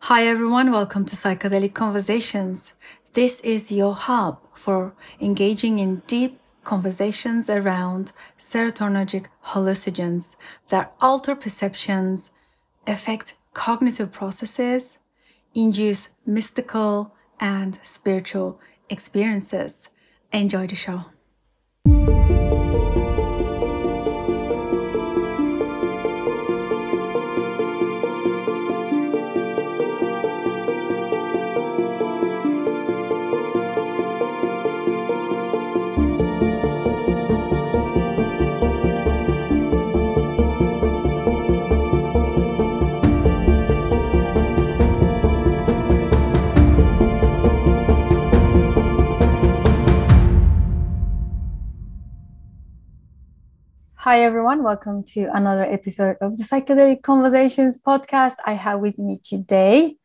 Hi, everyone. Welcome to Psychedelic Conversations. This is your hub for engaging in deep conversations around serotonergic hallucinogens that alter perceptions, affect cognitive processes, induce mystical and spiritual experiences. Enjoy the show. Hi, everyone. Welcome to another episode of the Psychedelic Conversations podcast. I have with me today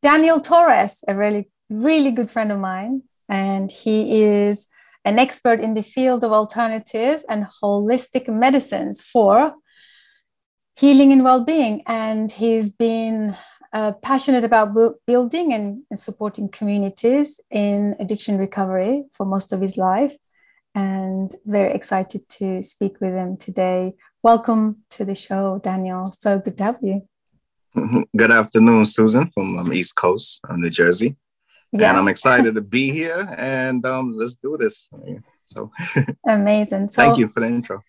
Daniel Torres, a really, really good friend of mine. And he is an expert in the field of alternative and holistic medicines for healing and well being. And he's been uh, passionate about bu- building and, and supporting communities in addiction recovery for most of his life and very excited to speak with him today. Welcome to the show, Daniel. So good to have you. Good afternoon, Susan from um, East Coast, uh, New Jersey. Yeah. And I'm excited to be here and um, let's do this. So amazing. So, thank you for the intro.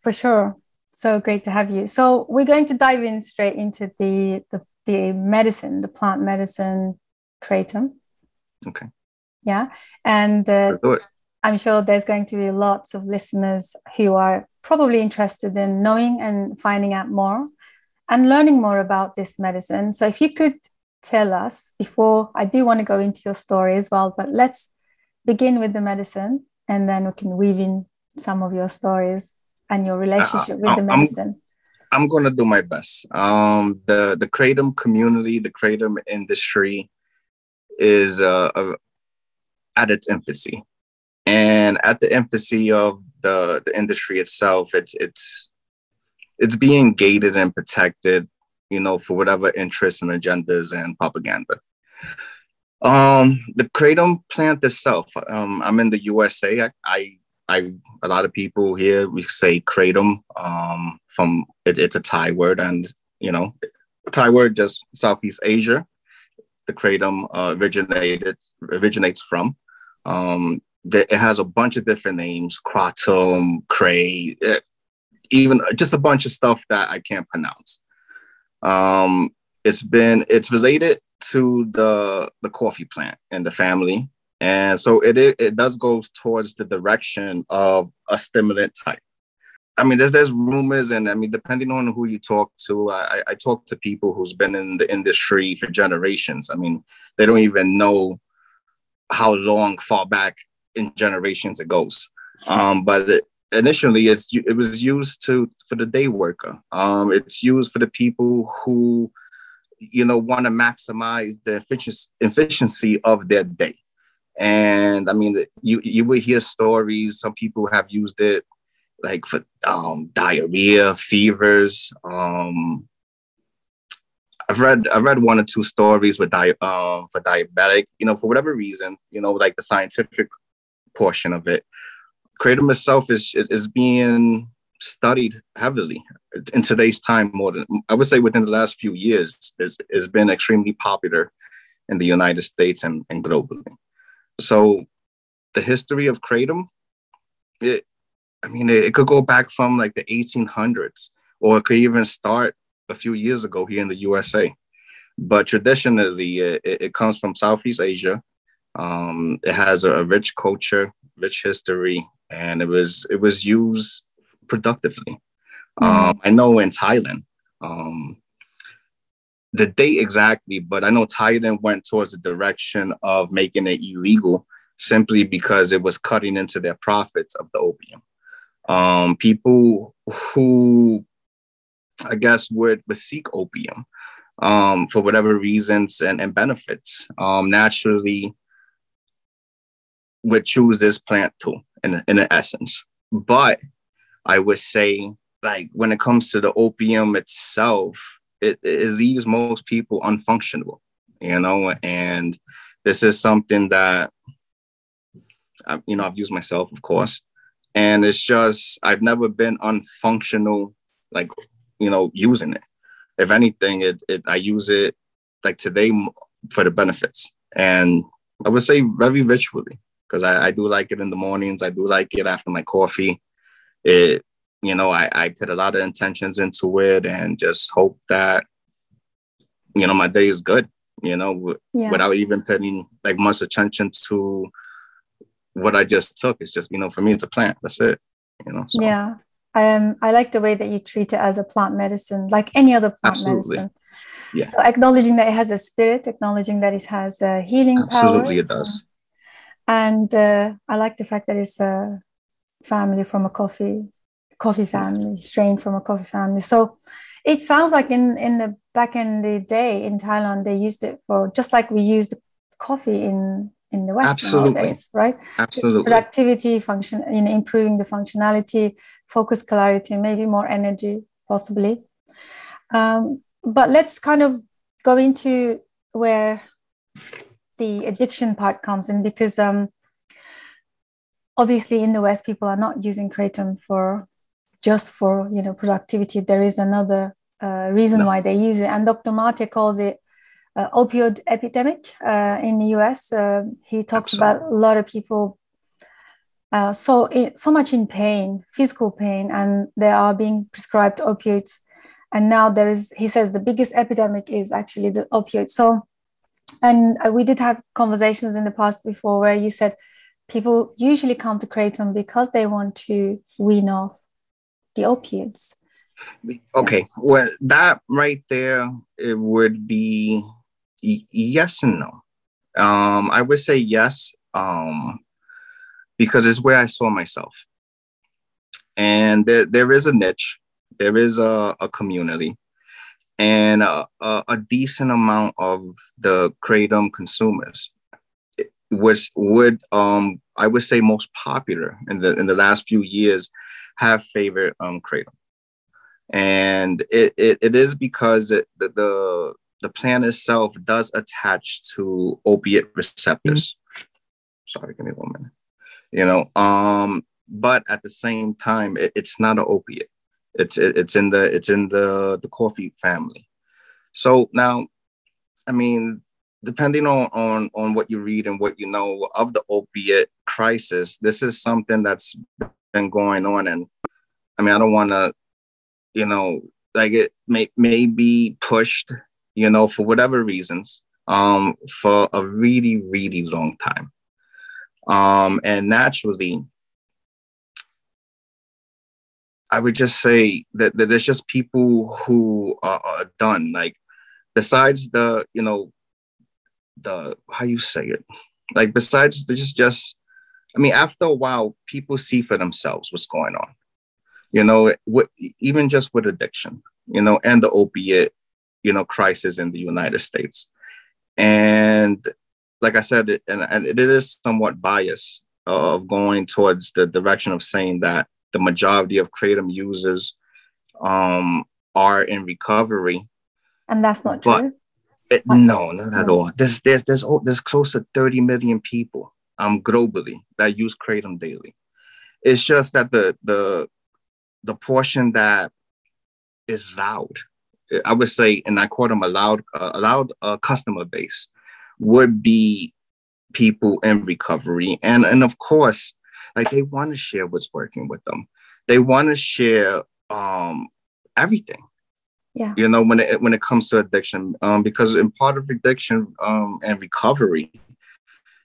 For sure. So great to have you. So we're going to dive in straight into the the, the medicine, the plant medicine kratom. Okay. Yeah. And uh, I'm sure there's going to be lots of listeners who are probably interested in knowing and finding out more and learning more about this medicine. So, if you could tell us before I do want to go into your story as well, but let's begin with the medicine and then we can weave in some of your stories and your relationship uh, with the medicine. I'm, I'm going to do my best. Um, the the kratom community, the kratom industry, is uh, uh, at its infancy and at the infancy of the the industry itself it's it's it's being gated and protected you know for whatever interests and agendas and propaganda. Um the kratom plant itself um i'm in the usa i i, I a lot of people here we say kratom um from it, it's a thai word and you know thai word just southeast asia the kratom uh, originated originates from. Um it has a bunch of different names kratom cray eh, even just a bunch of stuff that i can't pronounce. Um it's been it's related to the the coffee plant in the family. And so it it does go towards the direction of a stimulant type. I mean there's there's rumors and i mean depending on who you talk to i i talk to people who's been in the industry for generations. I mean they don't even know how long far back in generations goes. Um, but it, initially, it's it was used to for the day worker. Um, it's used for the people who, you know, want to maximize the efficiency efficiency of their day. And I mean, you you will hear stories. Some people have used it like for um, diarrhea, fevers. Um, I've read I've read one or two stories with di- uh, for diabetic. You know, for whatever reason, you know, like the scientific portion of it. Kratom itself is is being studied heavily in today's time more than I would say within the last few years has has been extremely popular in the United States and, and globally. So the history of Kratom, it I mean it, it could go back from like the 1800s or it could even start a few years ago here in the USA. But traditionally, it, it comes from Southeast Asia um, it has a rich culture, rich history, and it was it was used productively. Mm-hmm. Um, I know in Thailand, um, the date exactly, but I know Thailand went towards the direction of making it illegal simply because it was cutting into their profits of the opium. Um, people who I guess would, would seek opium um, for whatever reasons and, and benefits um, naturally would choose this plant too, in in essence. But I would say, like when it comes to the opium itself, it, it leaves most people unfunctional, you know, and this is something that, you know, I've used myself, of course, and it's just, I've never been unfunctional, like, you know, using it. If anything, it, it I use it like today for the benefits. And I would say very ritually because I, I do like it in the mornings. I do like it after my coffee. It, you know, I, I put a lot of intentions into it and just hope that, you know, my day is good, you know, yeah. without even putting like much attention to what I just took. It's just, you know, for me, it's a plant. That's it, you know. So. Yeah. Um, I like the way that you treat it as a plant medicine, like any other plant Absolutely. medicine. Yeah. So acknowledging that it has a spirit, acknowledging that it has a healing Absolutely, powers, it does. And uh, I like the fact that it's a family from a coffee coffee family, strain from a coffee family. So it sounds like in in the back in the day in Thailand they used it for just like we used coffee in in the West Absolutely. nowadays, right? Absolutely. Productivity, function, in improving the functionality, focus, clarity, maybe more energy, possibly. Um, but let's kind of go into where the addiction part comes in because um, obviously in the West, people are not using kratom for just for you know productivity. There is another uh, reason no. why they use it, and Dr. Mate calls it uh, opioid epidemic uh, in the US. Uh, he talks Absolutely. about a lot of people uh, so so much in pain, physical pain, and they are being prescribed opioids and now there is he says the biggest epidemic is actually the opioid so and uh, we did have conversations in the past before where you said people usually come to kratom because they want to wean off the opiates okay well that right there it would be yes and no. Um i would say yes um because it's where i saw myself. And there, there is a niche. There is a, a community and a, a, a, decent amount of the kratom consumers. Which would um i would say most popular in the in the last few years have favored um kratom. And it, it, it is because it, the, the the plant itself does attach to opiate receptors. Mm-hmm. sorry give me one minute. You know um but at the same time it, it's not an opiate it's it's in the it's in the the coffee family. So now, I mean, depending on on on what you read and what you know of the opiate crisis, this is something that's been going on, and I mean, I don't want to, you know, like it may may be pushed, you know, for whatever reasons, um, for a really really long time, um, and naturally I would just say that, that there's just people who are, are, done. Like besides the, you know, the how you say it, like besides the just just, I mean, after a while, people see for themselves what's going on. You know, what even just with addiction, you know, and the opiate, you know, crisis in the United States, and like I said, and, and it is somewhat biased of going towards the direction of saying that the majority of kratom users um, are in recovery. And that's not true. It, no, not at all. There's there's there's there's close to 30 million people um globally that use kratom daily. It's just that the the the portion that is loud, I would say, and I call them a loud uh, a loud uh, customer base, would be people in recovery, and and of course like they want to share what's working with them. They want to share um, everything. Yeah. You know, when it when it comes to addiction, um, because in part of addiction um, and recovery,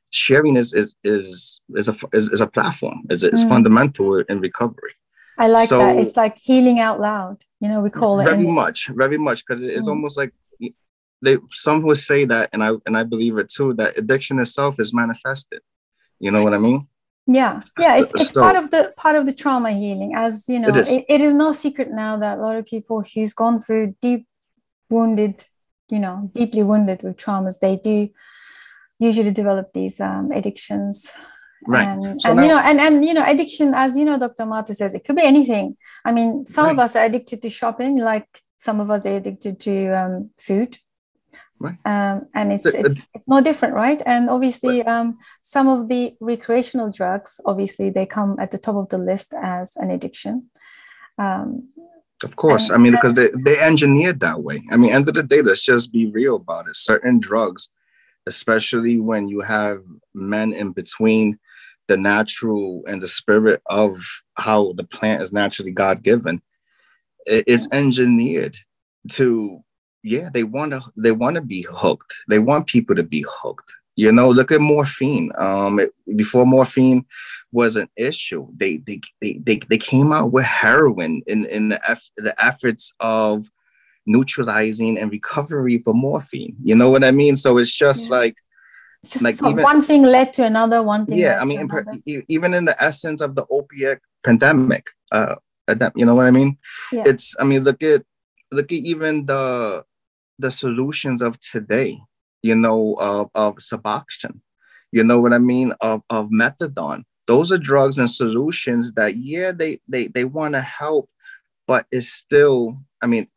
sharing is is is is a is, is a platform. is is mm. fundamental in recovery. I like so, that. It's like healing out loud. You know, we call it very much, very much, because it's mm. almost like they some would say that, and I and I believe it too. That addiction itself is manifested. You know what I mean? Yeah yeah it's, it's so, part of the part of the trauma healing as you know it is. It, it is no secret now that a lot of people who's gone through deep wounded you know deeply wounded with traumas they do usually develop these um, addictions right and, so and now, you know and and you know addiction as you know dr mate says it could be anything i mean some right. of us are addicted to shopping like some of us are addicted to um, food. Right. Um, and it's, it's it's no different, right? And obviously, um, some of the recreational drugs, obviously, they come at the top of the list as an addiction. Um, of course, I mean because they they engineered that way. I mean, end of the day, let's just be real about it. Certain drugs, especially when you have men in between the natural and the spirit of how the plant is naturally God given, it's engineered to yeah they want to they want to be hooked. They want people to be hooked. You know look at morphine. Um it, before morphine was an issue they they, they they they came out with heroin in in the, eff- the efforts of neutralizing and recovery for morphine. You know what i mean? So it's just yeah. like it's just like even, one thing led to another one thing yeah i mean in even in the essence of the opiate pandemic uh you know what i mean? Yeah. it's i mean look at look at even the the solutions of today, you know, of, of Suboxone, you know what I mean, of, of methadone. Those are drugs and solutions that, yeah, they they they want to help, but it's still, I mean,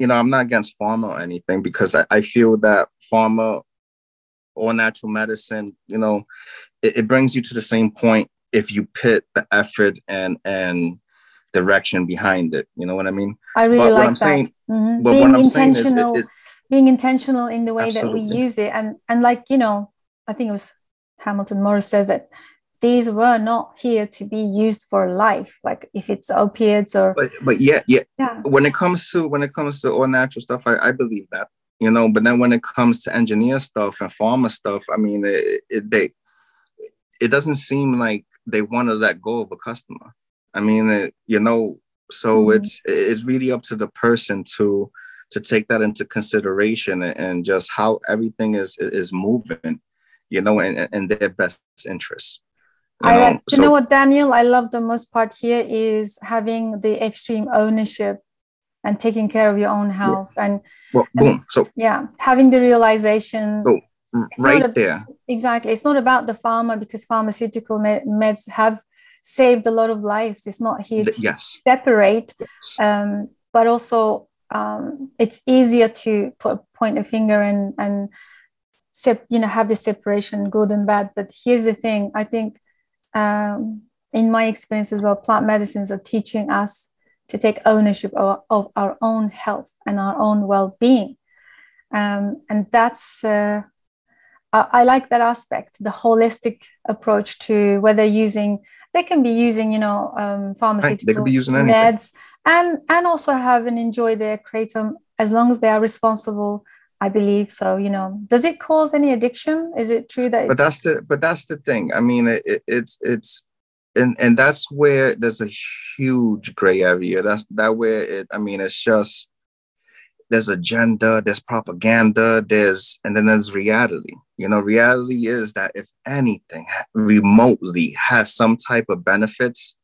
you know, I'm not against pharma or anything because I, I feel that pharma or natural medicine, you know, it, it brings you to the same point if you put the effort and and direction behind it. You know what I mean? I really but like that. Saying, mm-hmm. being intentional, it, it, being intentional in the way absolutely. that we use it, and and like you know, I think it was Hamilton Morris says that these were not here to be used for life. Like if it's opiates or. But but yeah yeah. yeah. When it comes to when it comes to all natural stuff, I, I believe that you know. But then when it comes to engineer stuff and pharma stuff, I mean, it, it they it doesn't seem like they want to let go of a customer. I mean, it, you know, so mm-hmm. it's it's really up to the person to to take that into consideration and just how everything is is moving, you know, in, in their best interest. You I know? you know what, Daniel? I love the most part here is having the extreme ownership and taking care of your own health yeah. and well, boom. And, so yeah, having the realization. So right a, there. Exactly. It's not about the pharma because pharmaceutical med- meds have saved a lot of lives. It's not here to yes. separate, yes. Um, but also um, it's easier to put point a finger and and sep- you know have the separation, good and bad. But here's the thing: I think um, in my experience as well, plant medicines are teaching us to take ownership of, of our own health and our own well-being, um, and that's. Uh, I like that aspect, the holistic approach to whether using they can be using, you know, um, pharmaceutical right. they could be using meds and and also have and enjoy their kratom as long as they are responsible. I believe so. You know, does it cause any addiction? Is it true that? But that's the but that's the thing. I mean, it, it's it's and and that's where there's a huge gray area. That's that where it. I mean, it's just there's agenda, there's propaganda, there's and then there's reality. You know, reality is that if anything remotely has some type of benefits,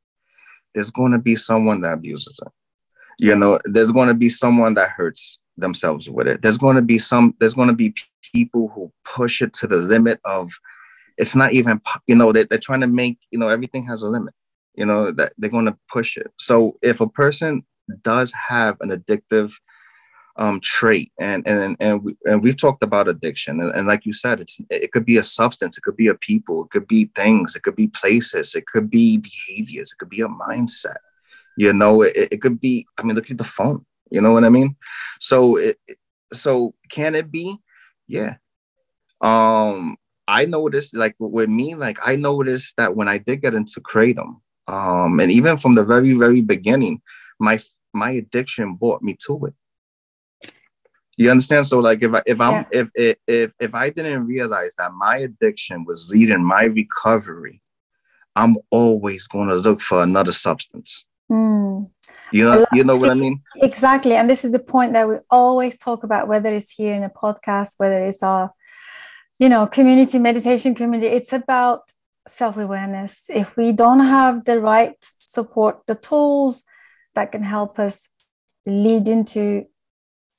there's going to be someone that abuses it. You know, there's going to be someone that hurts themselves with it. There's going to be some. There's going to be people who push it to the limit of. It's not even. You know, they, they're trying to make. You know, everything has a limit. You know that they're going to push it. So if a person does have an addictive um, trait and and and, we, and we've talked about addiction and, and, like you said it's it could be a substance it could be a people it could be things it could be places it could be behaviors it could be a mindset. You know it, it could be i mean look at the phone you know what i mean? So it so can it be? Yeah. Um i noticed like with me like i noticed that when i did get into kratom um and even from the very very beginning my my addiction brought me to it you understand? So like if I if I'm yeah. if if if I didn't realize that my addiction was leading my recovery, I'm always going to look for another substance. Mm. You know, you know what I mean? Exactly. And this is the point that we always talk about, whether it's here in a podcast, whether it's our, you know, community meditation community. It's about self-awareness. If we don't have the right support, the tools that can help us lead into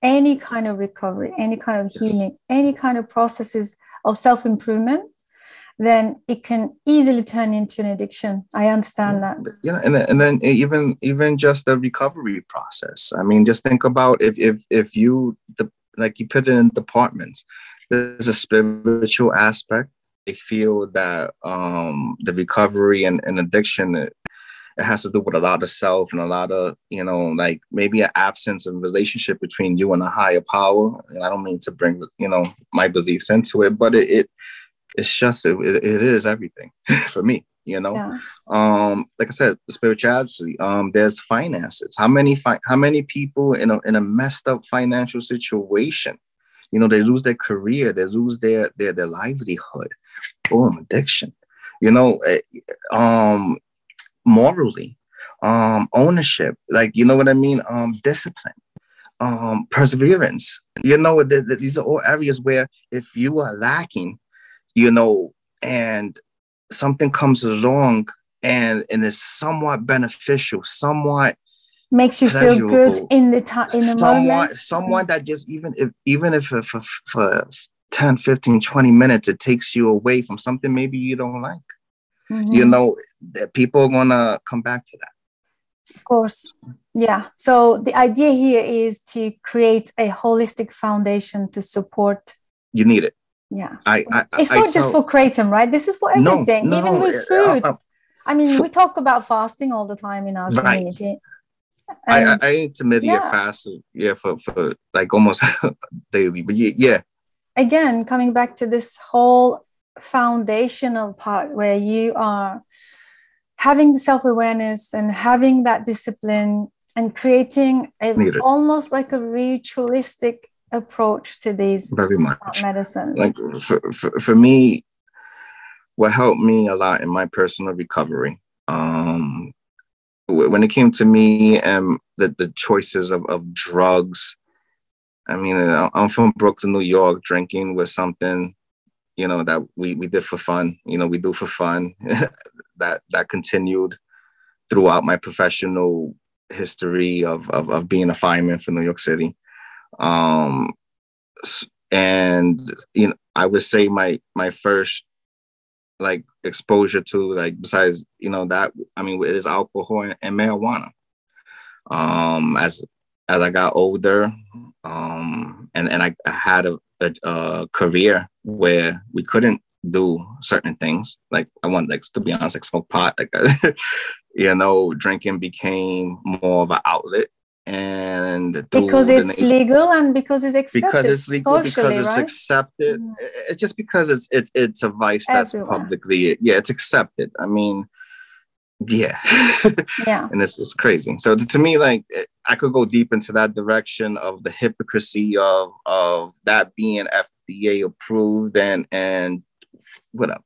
any kind of recovery, any kind of healing, any kind of processes of self improvement, then it can easily turn into an addiction. I understand that. Yeah, and then, and then even even just the recovery process. I mean, just think about if if if you the like you put it in departments. There's a spiritual aspect. I feel that um, the recovery and, and addiction it, has to do with a lot of self and a lot of you know like maybe an absence of relationship between you and a higher power. And I don't mean to bring you know my beliefs into it, but it, it it's just it, it is everything for me you know yeah. um like i said spirituality um there's finances how many fi- how many people in a in a messed up financial situation you know they lose their career they lose their their their livelihood boom addiction you know eh, um morally um ownership like you know what i mean um discipline um perseverance you know the, the, these are all areas where if you are lacking you know, and something comes along and and is somewhat beneficial, somewhat makes you feel good in the time in the somewhat, moment. Someone that just even if even if for, for 10, 15, 20 minutes it takes you away from something maybe you don't like. Mm-hmm. You know, that people are gonna come back to that. Of course. Yeah. So the idea here is to create a holistic foundation to support. You need it yeah I, I it's not I just tell, for kratom right this is for everything no, no, even with food uh, uh, i mean we talk about fasting all the time in our right. community and, I, I intermittent yeah. fast yeah for, for like almost daily but yeah, yeah again coming back to this whole foundational part where you are having the self-awareness and having that discipline and creating a, almost like a ritualistic approach to these very much medicines? Like for, for, for me, what helped me a lot in my personal recovery, um, when it came to me and the, the choices of, of drugs, I mean, I'm from Brooklyn, New York. Drinking was something, you know, that we, we did for fun. You know, we do for fun. that that continued throughout my professional history of, of, of being a fireman for New York City. Um, and you know, I would say my my first like exposure to like besides you know that I mean it is alcohol and, and marijuana. Um, as as I got older, um, and and I, I had a, a, a, career where we couldn't do certain things. Like I want, like to be honest, like smoke pot. Like you know, drinking became more of an outlet and because it's legal and because it's accepted because it's legal because it's right? accepted mm. it's just because it's it's it's a vice that's Everywhere. publicly yeah it's accepted i mean yeah. Yeah. And it's, it's crazy. So to me like i could go deep into that direction of the hypocrisy of of that being fda approved and and whatever.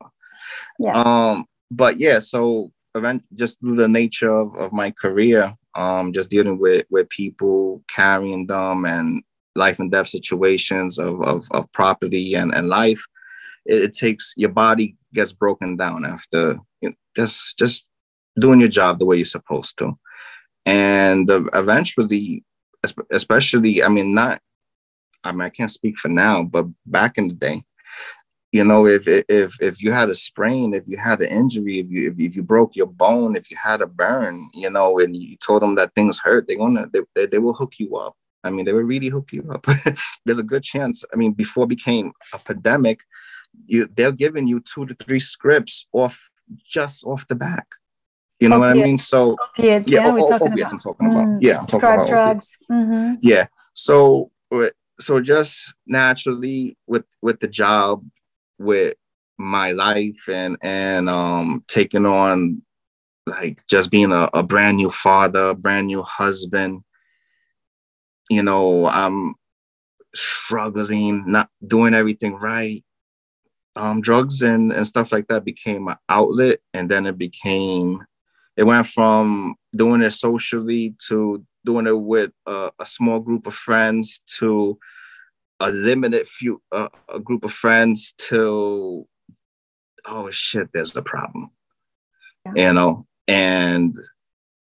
Yeah. Um but yeah so event just through the nature of, of my career um, just dealing with with people carrying them and life and death situations of of, of property and, and life it, it takes your body gets broken down after you know, just just doing your job the way you're supposed to. And eventually especially i mean not i mean i can't speak for now but back in the day you know if if if you had a sprain if you had an injury if you if, if you broke your bone if you had a burn you know and you told them that things hurt they're gonna they, they, they will hook you up. I mean they will really hook you up. There's a good chance i mean before it became a pandemic you they're giving you two to three scripts off just off the back you know what I mean? So opiates, yeah, yeah we're talking opiates about. I'm talking about. Mm, yeah, I'm talking about drugs. Mm-hmm. Yeah. So so just naturally with with the job with my life and and um taking on like just being a, a brand new father, brand new husband. You know, I'm struggling, not doing everything right. Um, drugs and, and stuff like that became an outlet, and then it became, it went from doing it socially to doing it with a, a small group of friends to a limited few uh, a group of friends to oh shit there's a problem yeah. you know and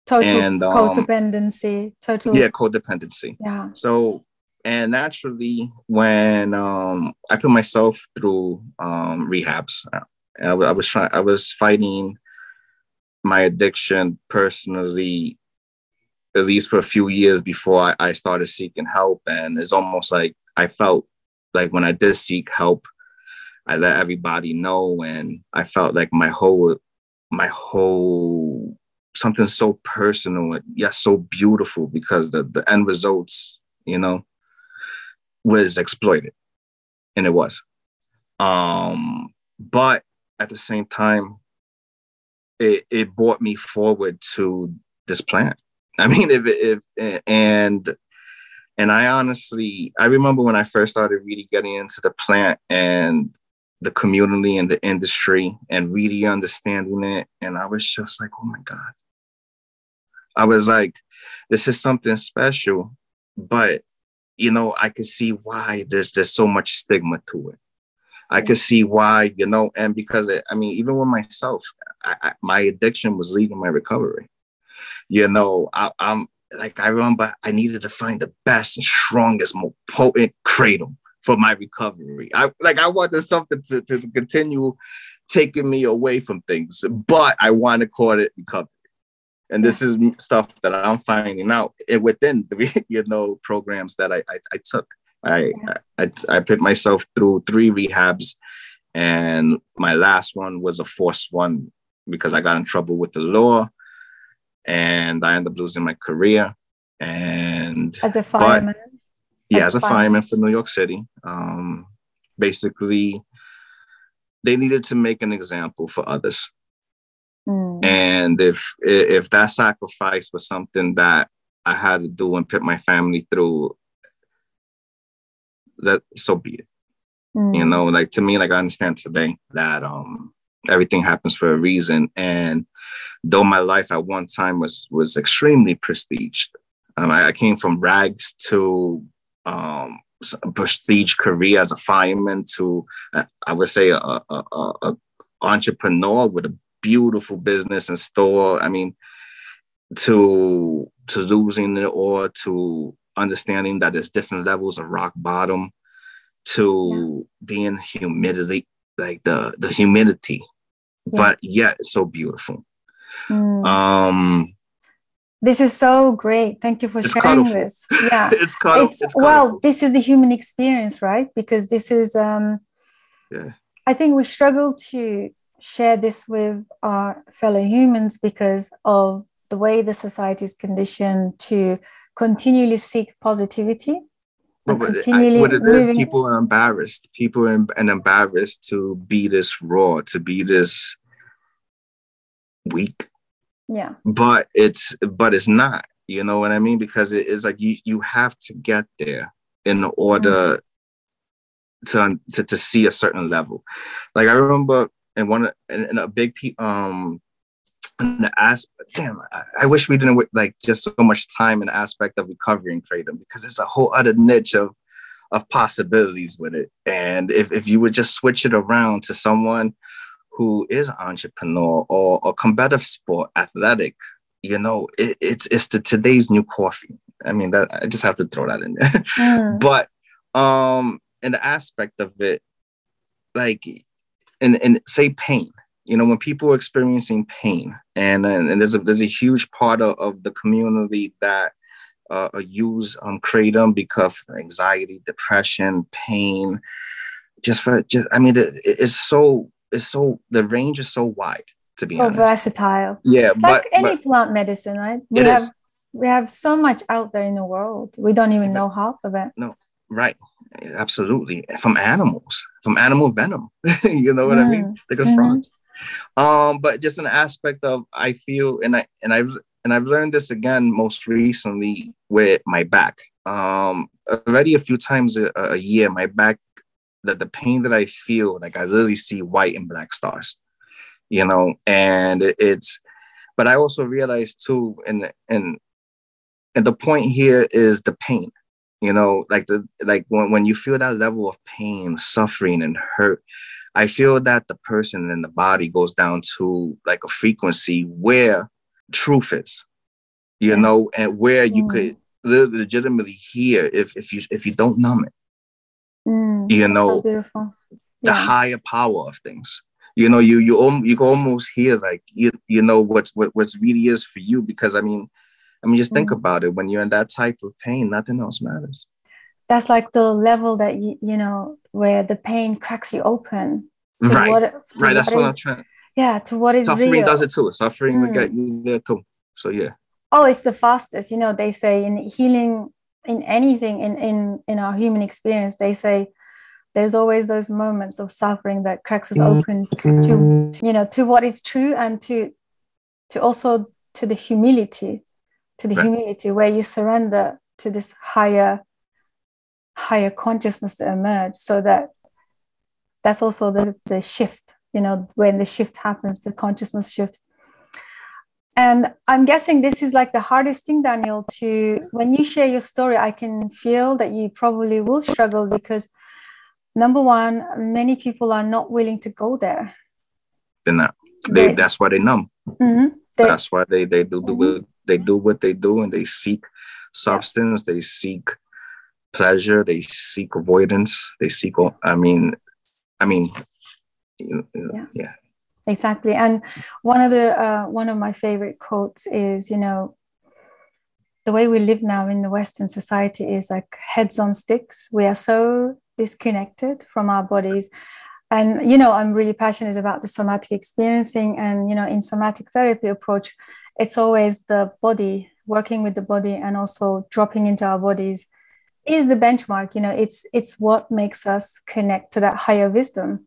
total and, um, codependency total yeah codependency yeah so and naturally when um i put myself through um rehabs I, I was trying. I was fighting my addiction personally, at least for a few years before I, I started seeking help. And it's almost like I felt like when I did seek help, I let everybody know, and I felt like my whole, my whole something so personal, yet so beautiful because the the end results, you know, was exploited, and it was. Um, but at the same time, it, it brought me forward to this plant. I mean, if, if, and, and I honestly, I remember when I first started really getting into the plant and the community and the industry and really understanding it. And I was just like, oh my God. I was like, this is something special, but you know, I could see why there's there's so much stigma to it. I could see why, you know, and because it, I mean, even with myself, I, I, my addiction was leading my recovery. You know, I, I'm like I remember I needed to find the best and strongest, most potent cradle for my recovery. I like I wanted something to, to continue taking me away from things, but I want to call it recovery. And this is stuff that I'm finding out eh, within the you know programs that I, I, I took. I, I I put myself through three rehabs, and my last one was a forced one because I got in trouble with the law, and I ended up losing my career. And as a fireman, but, yeah, as, as a fireman. fireman for New York City, um, basically, they needed to make an example for others. Mm. And if if that sacrifice was something that I had to do and put my family through, that so be it. Mm. You know, like to me, like I understand today that um everything happens for a reason. And though my life at one time was was extremely prestige, um, I, I came from rags to um prestige career as a fireman to uh, I would say a, a, a, a entrepreneur with a beautiful business and store. I mean, to to losing it or to understanding that there's different levels of rock bottom to yeah. being humidity like the the humidity yeah. but yet it's so beautiful. Mm. um this is so great. Thank you for sharing this. Yeah. It's, color- it's, it's well this is the human experience right? Because this is um yeah. I think we struggle to share this with our fellow humans because of the way the society is conditioned to continually seek positivity and continually I, what it is, people are embarrassed. People are and embarrassed to be this raw, to be this weak. Yeah. But it's but it's not. You know what I mean? Because it is like you you have to get there in order mm-hmm. to, to to see a certain level. Like I remember in one in, in a big um the aspect, damn, I, I, wish we didn't like just so much time and aspect of recovering kratom because it's a whole other niche of of possibilities with it. And if, if you would just switch it around to someone who is an entrepreneur or, a combative sport athletic, you know, it, it's it's the today's new coffee. I mean, that I just have to throw that in there. Mm. but um in the aspect of it, like in in say pain, you know when people are experiencing pain and and, there's a there's a huge part of, of the community that uh, use um kratom because of anxiety depression pain just for just i mean it, it's so it's so the range is so wide to be so honest. versatile. Yeah it's but, like any but, plant medicine right? We have is. we have so much out there in the world. We don't even know half of it. No right. Absolutely. From animals. From animal venom. You know what mm. i mean? Like a mm-hmm. frogs um, but just an aspect of I feel, and I and I've and I've learned this again most recently with my back. Um, already a few times a, a year, my back, that the pain that I feel, like I literally see white and black stars, you know, and it's. But I also realized too, and and and the point here is the pain you know like the like when, when you feel that level of pain suffering and hurt I feel that the person and the body goes down to like a frequency where truth is, you yeah. know, and where you mm. could legitimately hear if if you if you don't numb it. Mm, you know, so yeah. the higher power of things. you know you you you can almost hear like you you know what's what what's really is for you because i mean i mean just think mm-hmm. about it when you're in that type of pain nothing else matters that's like the level that you you know where the pain cracks you open mm-hmm. right what, right. that's what, what is, i'm trying yeah to what is suffering real. does it too. Suffering mm. will get you there too. So yeah. Oh it's the fastest. You know they say in healing in anything in in in our human experience they say there's always those moments of suffering that cracks us mm-hmm. open to, to mm-hmm. you know to what is true and to to also to the humility to the right. humility where you surrender to this higher higher consciousness to emerge so that that's also the, the shift you know when the shift happens the consciousness shift. And i'm guessing this is like the hardest thing daniel to when you share your story i can feel that you probably will struggle because number one many people are not willing to go there. They're not. They, they that's why they numb. Mm-hmm. they, that's why they they do, do mm-hmm. what they do what they do and they seek substance they seek pleasure they seek avoidance they seek i mean i mean yeah. yeah. Exactly. And one of the uh, one of my favorite quotes is you know the way we live now in the western society is like heads on sticks. We are so disconnected from our bodies. And you know i'm really passionate about the somatic experiencing and you know in somatic therapy approach it's always the body working with the body and also dropping into our bodies is the benchmark you know it's it's what makes us connect to that higher wisdom.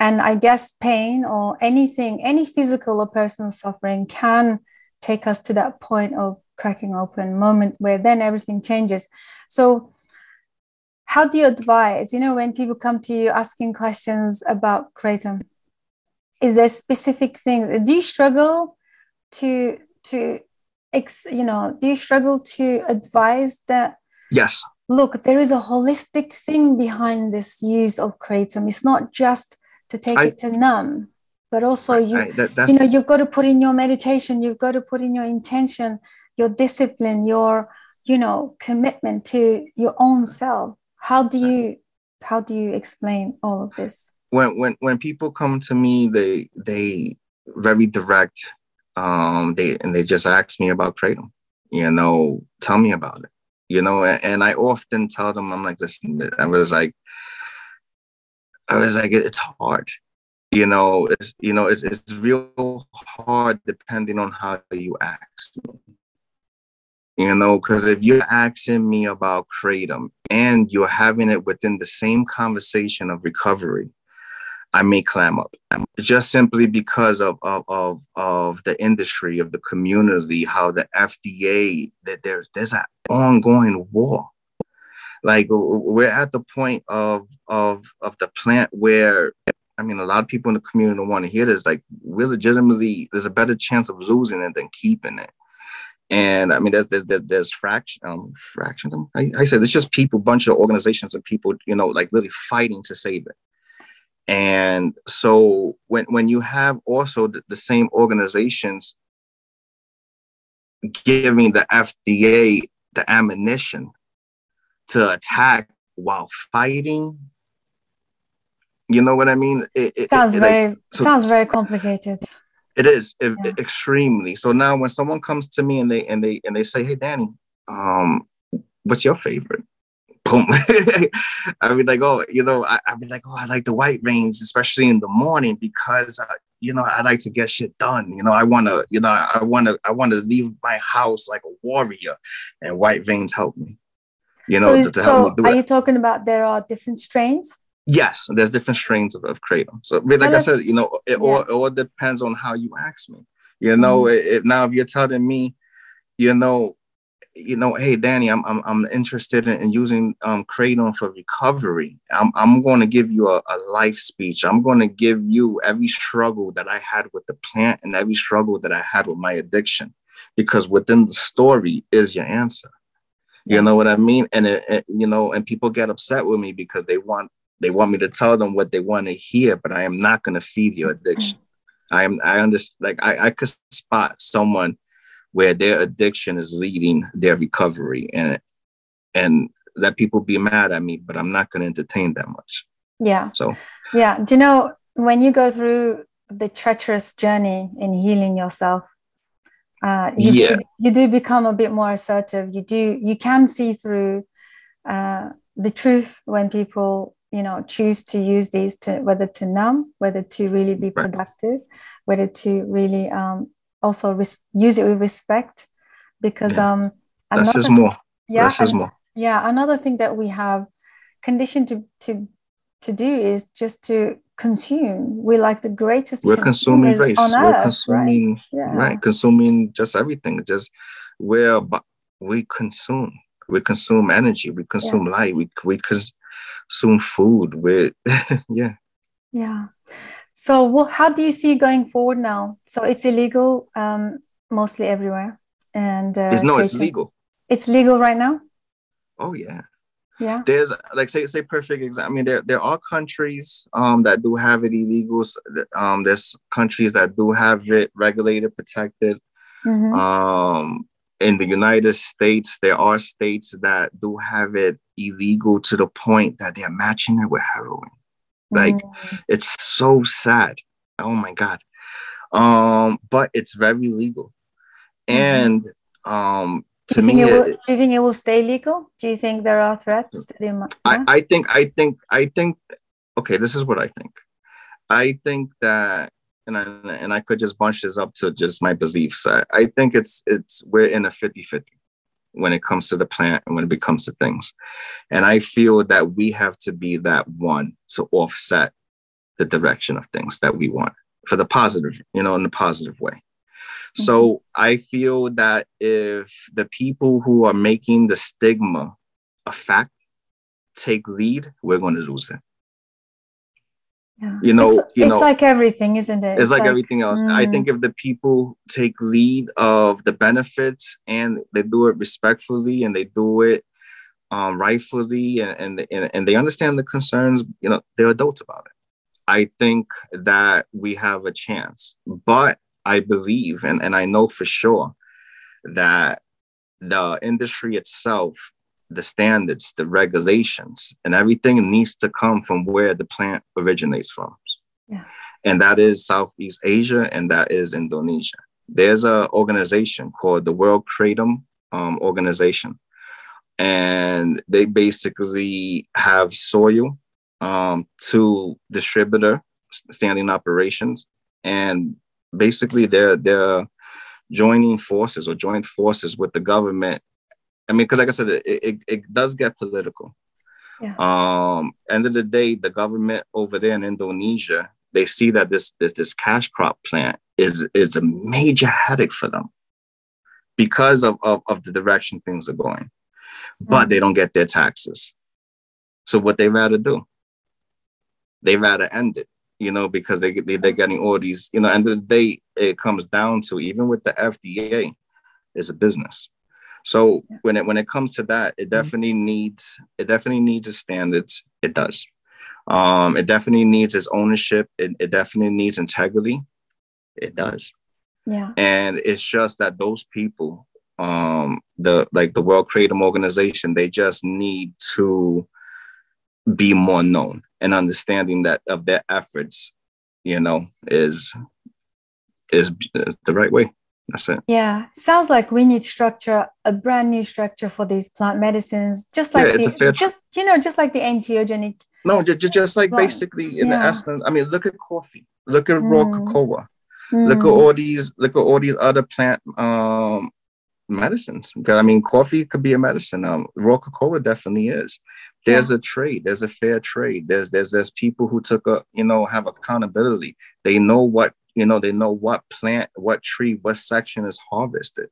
And i guess pain or anything any physical or personal suffering can take us to that point of cracking open moment where then everything changes. So how do you advise you know when people come to you asking questions about kratom is there specific things do you struggle to to ex, you know do you struggle to advise that? Yes look there is a holistic thing behind this use of kratom. It's not just to take I, it to numb but also you I, that, you know you've got to put in your meditation you've got to put in your intention your discipline your you know commitment to your own self. How do you how do you explain all of this? When when when people come to me they they very direct um they and they just ask me about kratom you know tell me about it you know and, i often tell them i'm like listen i was like i was like it's hard you know it's you know it's, it's real hard depending on how you ask me. You know, because if you're asking me about kratom and you're having it within the same conversation of recovery, I may clam up just simply because of, of, of, of the industry, of the community, how the FDA, that there's, there's an ongoing war. Like we're at the point of, of, of the plant where, I mean, a lot of people in the community don't want to hear this. Like we're legitimately, there's a better chance of losing it than keeping it. And I mean, there's there's there's, there's fraction um fraction. I, I said it's just people, bunch of organizations and people, you know, like literally fighting to save it. And so when when you have also the, the same organizations giving the FDA the ammunition to attack while fighting, you know what I mean? It, it sounds it, very like, so, sounds very complicated. It is yeah. extremely. So now when someone comes to me and they and they and they say, "Hey, Danny, um, what's your favorite?" Boom. I be like, oh, you know, I, I'd be like, oh, I like the white veins, especially in the morning because, uh, you know, I like to get shit done. You know, I want to, you know, I want to, I want to leave my house like a warrior, and white veins help me. You know, so, so are you talking about there are different strains? Yes, there's different strains of, of kratom. So, but like I said, you know, it, yeah. all, it all depends on how you ask me. You know, mm-hmm. it, now if you're telling me, you know, you know, hey Danny, I'm I'm, I'm interested in, in using um, kratom for recovery. I'm I'm going to give you a, a life speech. I'm going to give you every struggle that I had with the plant and every struggle that I had with my addiction, because within the story is your answer. You know what I mean? And it, it, you know, and people get upset with me because they want they want me to tell them what they want to hear, but I am not going to feed your addiction. I am. I understand. Like I, I could spot someone where their addiction is leading their recovery, and and let people be mad at me, but I'm not going to entertain that much. Yeah. So. Yeah. Do you know? when you go through the treacherous journey in healing yourself uh, you, yeah. do, you do become a bit more assertive you do you can see through uh, the truth when people you know choose to use these to whether to numb whether to really be productive whether to really um, also res- use it with respect because yeah. um less is more yeah less more yeah another thing that we have conditioned to to to do is just to consume we're like the greatest we're consuming race on we're earth, consuming right? Yeah. right consuming just everything just where we consume we consume energy we consume yeah. light we, we consume food we yeah yeah so well, how do you see going forward now? So it's illegal um, mostly everywhere and uh, it's, no it's legal. It's legal right now? Oh yeah. Yeah? There's like say say perfect example i mean there, there are countries um that do have it illegal um there's countries that do have it regulated protected. Mm-hmm. um in the united states there are states that do have it illegal to the point that they're matching it with heroin like mm-hmm. it's so sad oh my god um but it's very legal mm-hmm. and um to do me, will, do you think it will stay legal? Do you think there are threats? To the? I, I think, I think, I think. Okay, this is what I think. I think that, and I, and I could just bunch this up to just my beliefs. I, I think it's it's we're in a 50-50 when it comes to the plant and when it comes to things, and I feel that we have to be that one to offset the direction of things that we want for the positive, you know, in the positive way. So mm-hmm. I feel that if the people who are making the stigma a fact take lead, we're going to lose it. Yeah. You know, it's, you it's like everything, isn't it? It's, it's like, like, everything else. Mm. I think if the people take lead of the benefits and they do it respectfully and they do it um, rightfully and, and and they understand the concerns, you know, they're adults about it. I think that we have a chance. But I believe and, and I know for sure that the industry itself, the standards, the regulations, and everything needs to come from where the plant originates from. Yeah. And that is Southeast Asia and that is Indonesia. There's an organization called the World Kratom um, Organization. And they basically have soil um, to distributor standing operations and basically they're they're joining forces or joint forces with the government. I mean, because like I said, it, it, it does get political. Yeah. Um, end of the day, the government over there in Indonesia, they see that this this this cash crop plant is is a major headache for them because of, of, of the direction things are going. But mm-hmm. they don't get their taxes. So what they rather do? They rather end it you know, because they, they they're getting all these, you know, and the day it comes down to even with the FDA, is a business. So yeah. when it when it comes to that, it mm-hmm. definitely mm-hmm. needs it definitely needs a standards. It does. Um, it definitely needs its ownership. It, it definitely needs integrity. It does. Yeah. And it's just that those people, um, the like the World Kratom Organization, they just need to be more known and understanding that of their efforts, you know, is is, is the right way. That's it. Yeah, sounds like we need structure, a brand new structure for these plant medicines, just like yeah, the, just you know, just like the entheogenic. No, just, just like plant. basically in yeah. the essence. I mean, look at coffee, look at raw mm. cocoa, mm. look at all these, look at all these other plant um medicines. I mean, coffee could be a medicine. Um, raw cocoa definitely is there's yeah. a trade there's a fair trade there's there's there's people who took a you know have accountability they know what you know they know what plant what tree what section is harvested.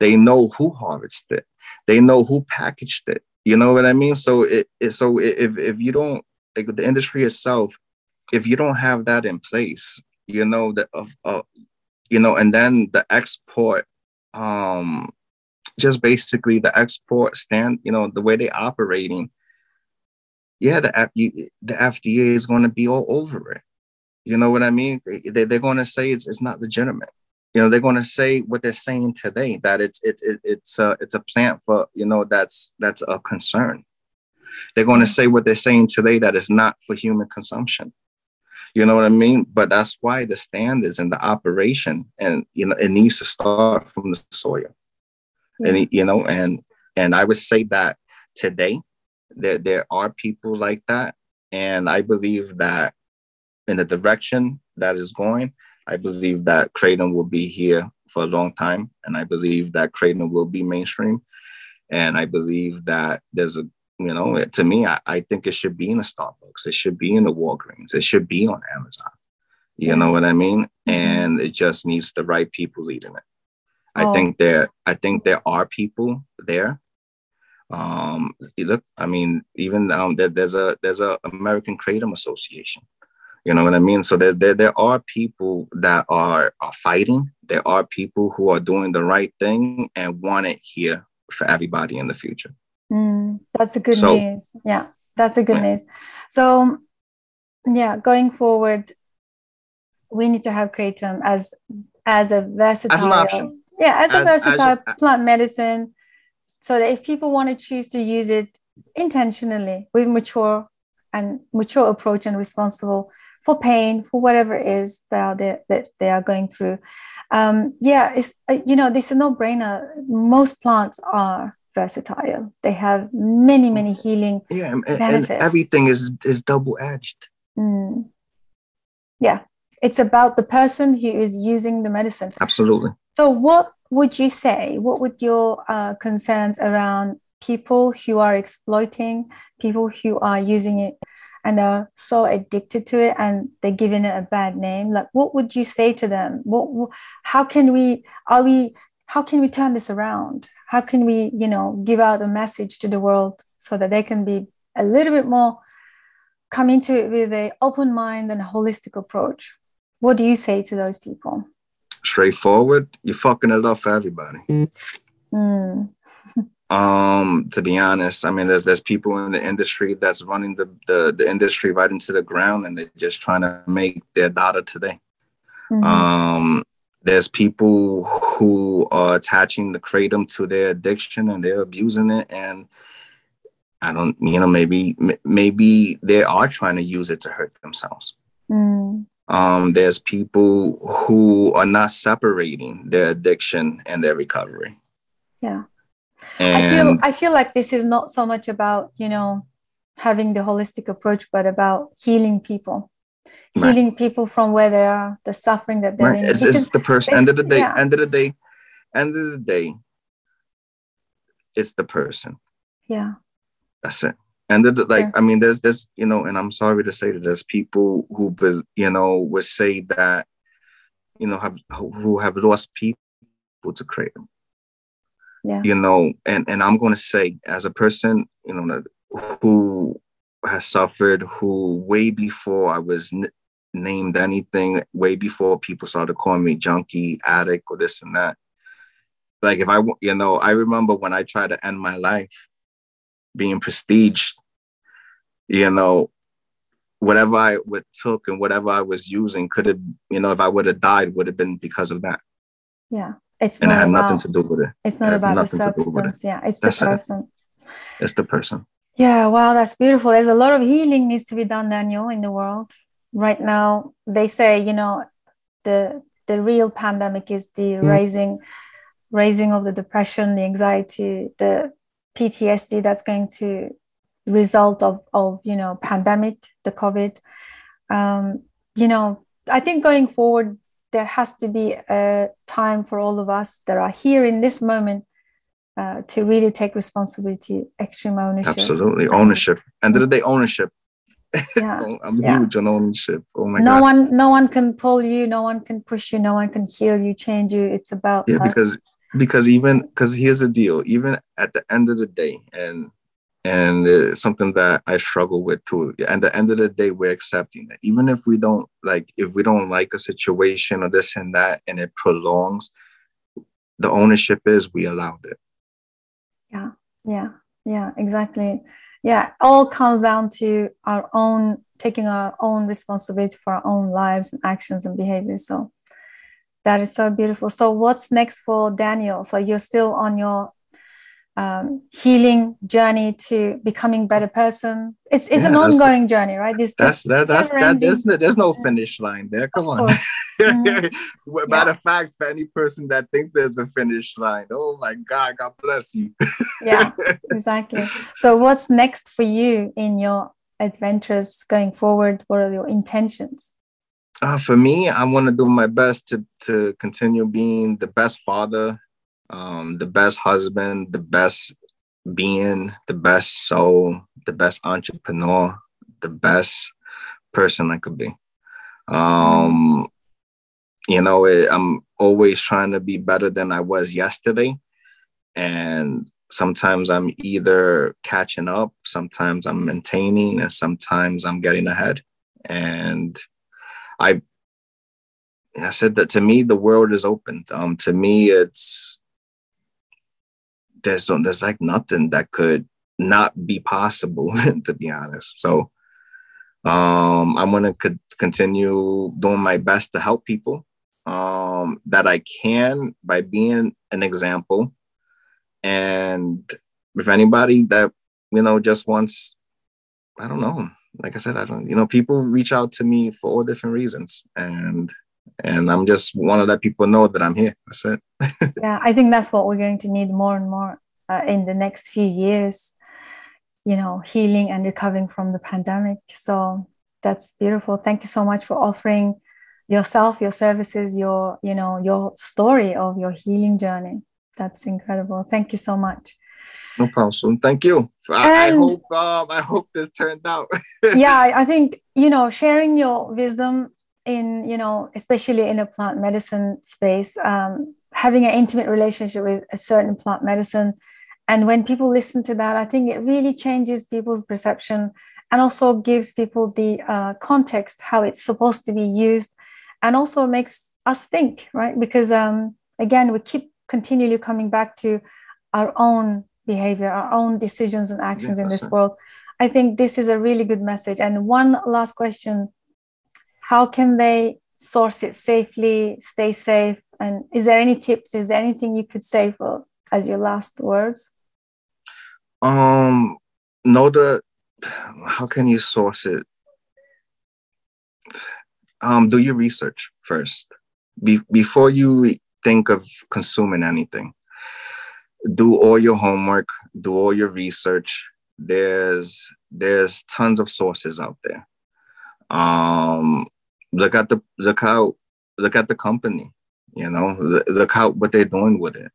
They know who harvested it. They know who packaged it. You know what i mean? So it, it so if if you don't like the industry itself if you don't have that in place you know that of uh, you know and then the export um just basically the export stand you know the way they operating yeah, the the FDA is going to be all over it. You know what I mean? They, they're going to say it's, it's not legitimate. You know, they're going to say what they're saying today that it's it's it's a it's a plant for you know that's that's a concern. They're going to say what they're saying today that is not for human consumption. You know what I mean? But that's why the standards and the operation, and you know, it needs to start from the soil. Yeah. And you know, and and I would say that today that there are people like that, and I believe that in the direction that is going, I believe that Kratom will be here for a long time, and I believe that Kratom will be mainstream, and I believe that there's a you know, to me, I, I think it should be in a Starbucks. It should be in the Walgreens. It should be on Amazon. You know what I mean? Mm-hmm. And it just needs the right people leading it. Oh. I think there, I think there are people there. Um, look, I mean, even um, there, there's a there's a American Kratom Association. You know what I mean? So there, there, there are people that are, are fighting. There are people who are doing the right thing and want it here for everybody in the future. Mm, that's a good so, news. Yeah, that's a good yeah. news. So, yeah, going forward, we need to have kratom as as a versatile, as an option. Yeah, as, as a versatile as plant medicine, so that if people want to choose to use it intentionally with mature and mature approach and responsible for pain for whatever it is that they, that they are going through um, yeah it's uh, you know this is no brainer most plants are versatile. They have many, many healing yeah, and, benefits. and everything is is double edged. Mm. Yeah, it's about the person who is using the medicine. Absolutely. So, what would you say? What would your uh, concerns around people who are exploiting, people who are using it? And they're so addicted to it and they're giving it a bad name like what would you say to them? What how can we are we how can we turn this around? How can we you know give out a message to the world so that they can be a little bit more come into it with a open mind and a holistic approach? What do you say to those people? Straightforward. You're fucking it up for everybody. Mm. um to be honest i mean there's there's people in the industry that's running the, the the industry right into the ground and they're just trying to make their data today mm-hmm. um there's people who are attaching the kratom to their addiction and they're abusing it and i don't you know maybe maybe they are trying to use it to hurt themselves mm. um, there's people who are not separating their addiction and their recovery yeah and i feel i feel like this is not so much about you know having the holistic approach but about healing people healing people from where they are, the suffering that they're right. in. It's, it's the person. End of the day. Yeah. End of the day. End of the day. It's the person. Yeah. That's it. And the, like, yeah. I mean, there's this, you know, and I'm sorry to say that there's people who, you know, would say that, you know, have who have lost people to kratom. Yeah. You know, and and I'm going to say, as a person, you know, who has suffered who way before I was n- named anything, way before people started calling me junkie, addict, or this and that. Like if I, you know, I remember when I tried to end my life, being prestige, you know, whatever I would took and whatever I was using could have, you know, if I would have died, would have been because of that. Yeah. It's and it had about, nothing to do with it. It's not it about the substance. It. Yeah. It's That's the person. It. It's the person. Yeah, wow, that's beautiful. There's a lot of healing needs to be done, Daniel, in the world right now. They say, you know, the the real pandemic is the mm. raising raising of the depression, the anxiety, the PTSD that's going to result of of you know pandemic, the COVID. Um, you know, I think going forward there has to be a time for all of us that are here in this moment uh, to really take responsibility, extreme ownership. Absolutely, ownership. And the day, ownership. Yeah. I'm yeah. huge on ownership. Oh my no God. one, no one can pull you. No one can push you. No one can heal you, change you. It's about yeah, us. because because even because here's the deal. Even at the end of the day, and and it's something that I struggle with too. At the end of the day, we're accepting that even if we don't like, if we don't like a situation or this and that, and it prolongs, the ownership is we allowed it. Yeah yeah yeah exactly. Yeah all comes down to our own taking our own responsibility for our own lives and actions and behaviors. So that is so beautiful. So what's next for daniel? So you're still on your um, healing journey to becoming better person. It's, it's yeah, an ongoing journey, right? This that's that, that's that. There's no, there's no finish line there. Come on. mm-hmm. Matter of fact, for any person that thinks there's a finish line, oh my God, God bless you. yeah, exactly. So, what's next for you in your adventures going forward? What are your intentions? Uh, for me, I want to do my best to to continue being the best father um, the best husband, the best being, the best soul, the best entrepreneur, the best person I could be. Um, you know, it, I'm always trying to be better than I was yesterday. And sometimes I'm either catching up, sometimes I'm maintaining, and sometimes I'm getting ahead. And I I said that to me, the world is open. Um, to me, it's there's there's like nothing that could not be possible to be honest. So um i'm going to co- continue doing my best to help people um that i can by being an example. And if anybody that you know just wants i don't know like i said i don't you know people reach out to me for all different reasons. And and I'm just want to let people know that I'm here. That's it. yeah, I think that's what we're going to need more and more uh, in the next few years. You know, healing and recovering from the pandemic. So that's beautiful. Thank you so much for offering yourself, your services, your you know your story of your healing journey. That's incredible. Thank you so much. No problem. Thank you. I, I hope um, I hope this turned out. yeah, I think you know sharing your wisdom in you know especially in a plant medicine space um, having an intimate relationship with a certain plant medicine. And when people listen to that i think it really changes people's perception and also gives people the uh, context how it's supposed to be used and also makes us think right? Because um, again we keep continually coming back to our own behavior our own decisions and actions in this world. I think this is a really good message. And one last question how can they source it safely, stay safe? And is there any tips? Is there anything you could say for as your last words? Um, know the how can you source it? Um, do your research first. Be- before you think of consuming anything. Do all your homework, do all your research. There's there's tons of sources out there. Um, look at the look how look at the company you know look how what they're doing with it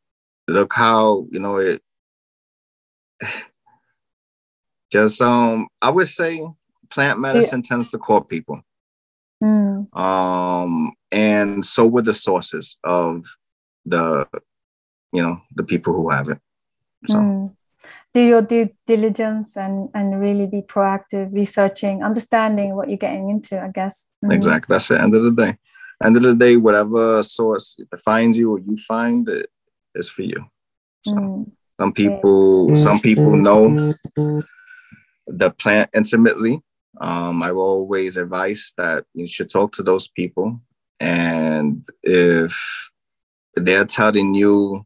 look how you know it just um i would say plant medicine yeah. tends to call people mm. um and so were the sources of the you know the people who have it so mm do your due diligence and and really be proactive researching understanding what you're getting into i guess mm-hmm. exactly that's the end of the day end of the day whatever source defines you or you find it is for you so mm. some people yeah. some people know the plant intimately um, i will always advise that you should talk to those people and if they're telling you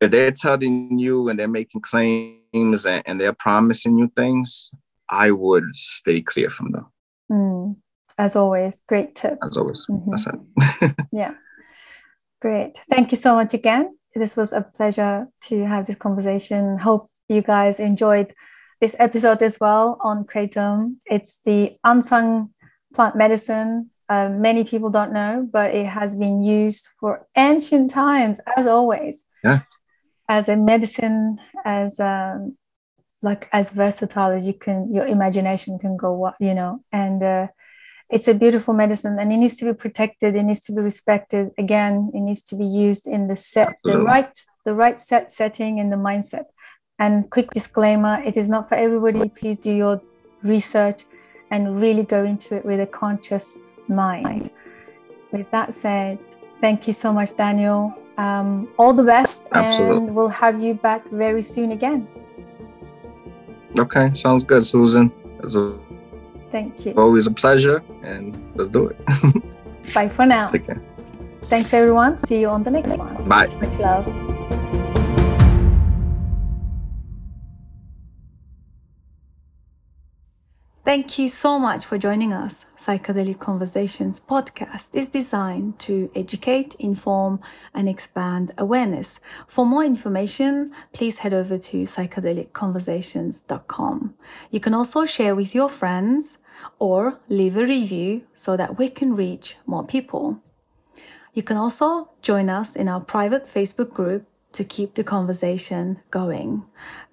if they're telling you and they're making claims and, and they're promising you things, I would stay clear from them. Mm. As always, great tip. As always, mm-hmm. that's it. yeah, great. Thank you so much again. This was a pleasure to have this conversation. Hope you guys enjoyed this episode as well on Kratom. It's the unsung plant medicine. Uh, many people don't know, but it has been used for ancient times, as always. Yeah as a medicine as um, like as versatile as you can your imagination can go you know and uh, it's a beautiful medicine and it needs to be protected it needs to be respected. Again it needs to be used in the set the right the right set setting and the mindset. And quick disclaimer it is not for everybody. Please do your research and really go into it with a conscious mind. With that said thank you so much daniel. Um, all the best Absolutely. and we'll have you back very soon again. Okay sounds good susan. A, thank you. always a pleasure and let's do it. Bye for now. Take care. thanks everyone. See you on the next one. Bye. Much love Thank you so much for joining us. Psychedelic Conversations podcast is designed to educate, inform, and expand awareness. For more information, please head over to psychedelicconversations.com. You can also share with your friends or leave a review so that we can reach more people. You can also join us in our private Facebook group to keep the conversation going.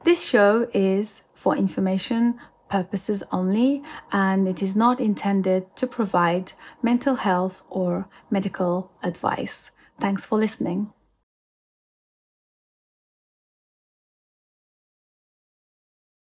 This show is for information purposes only and it is not intended to provide mental health or medical advice. Thanks for listening.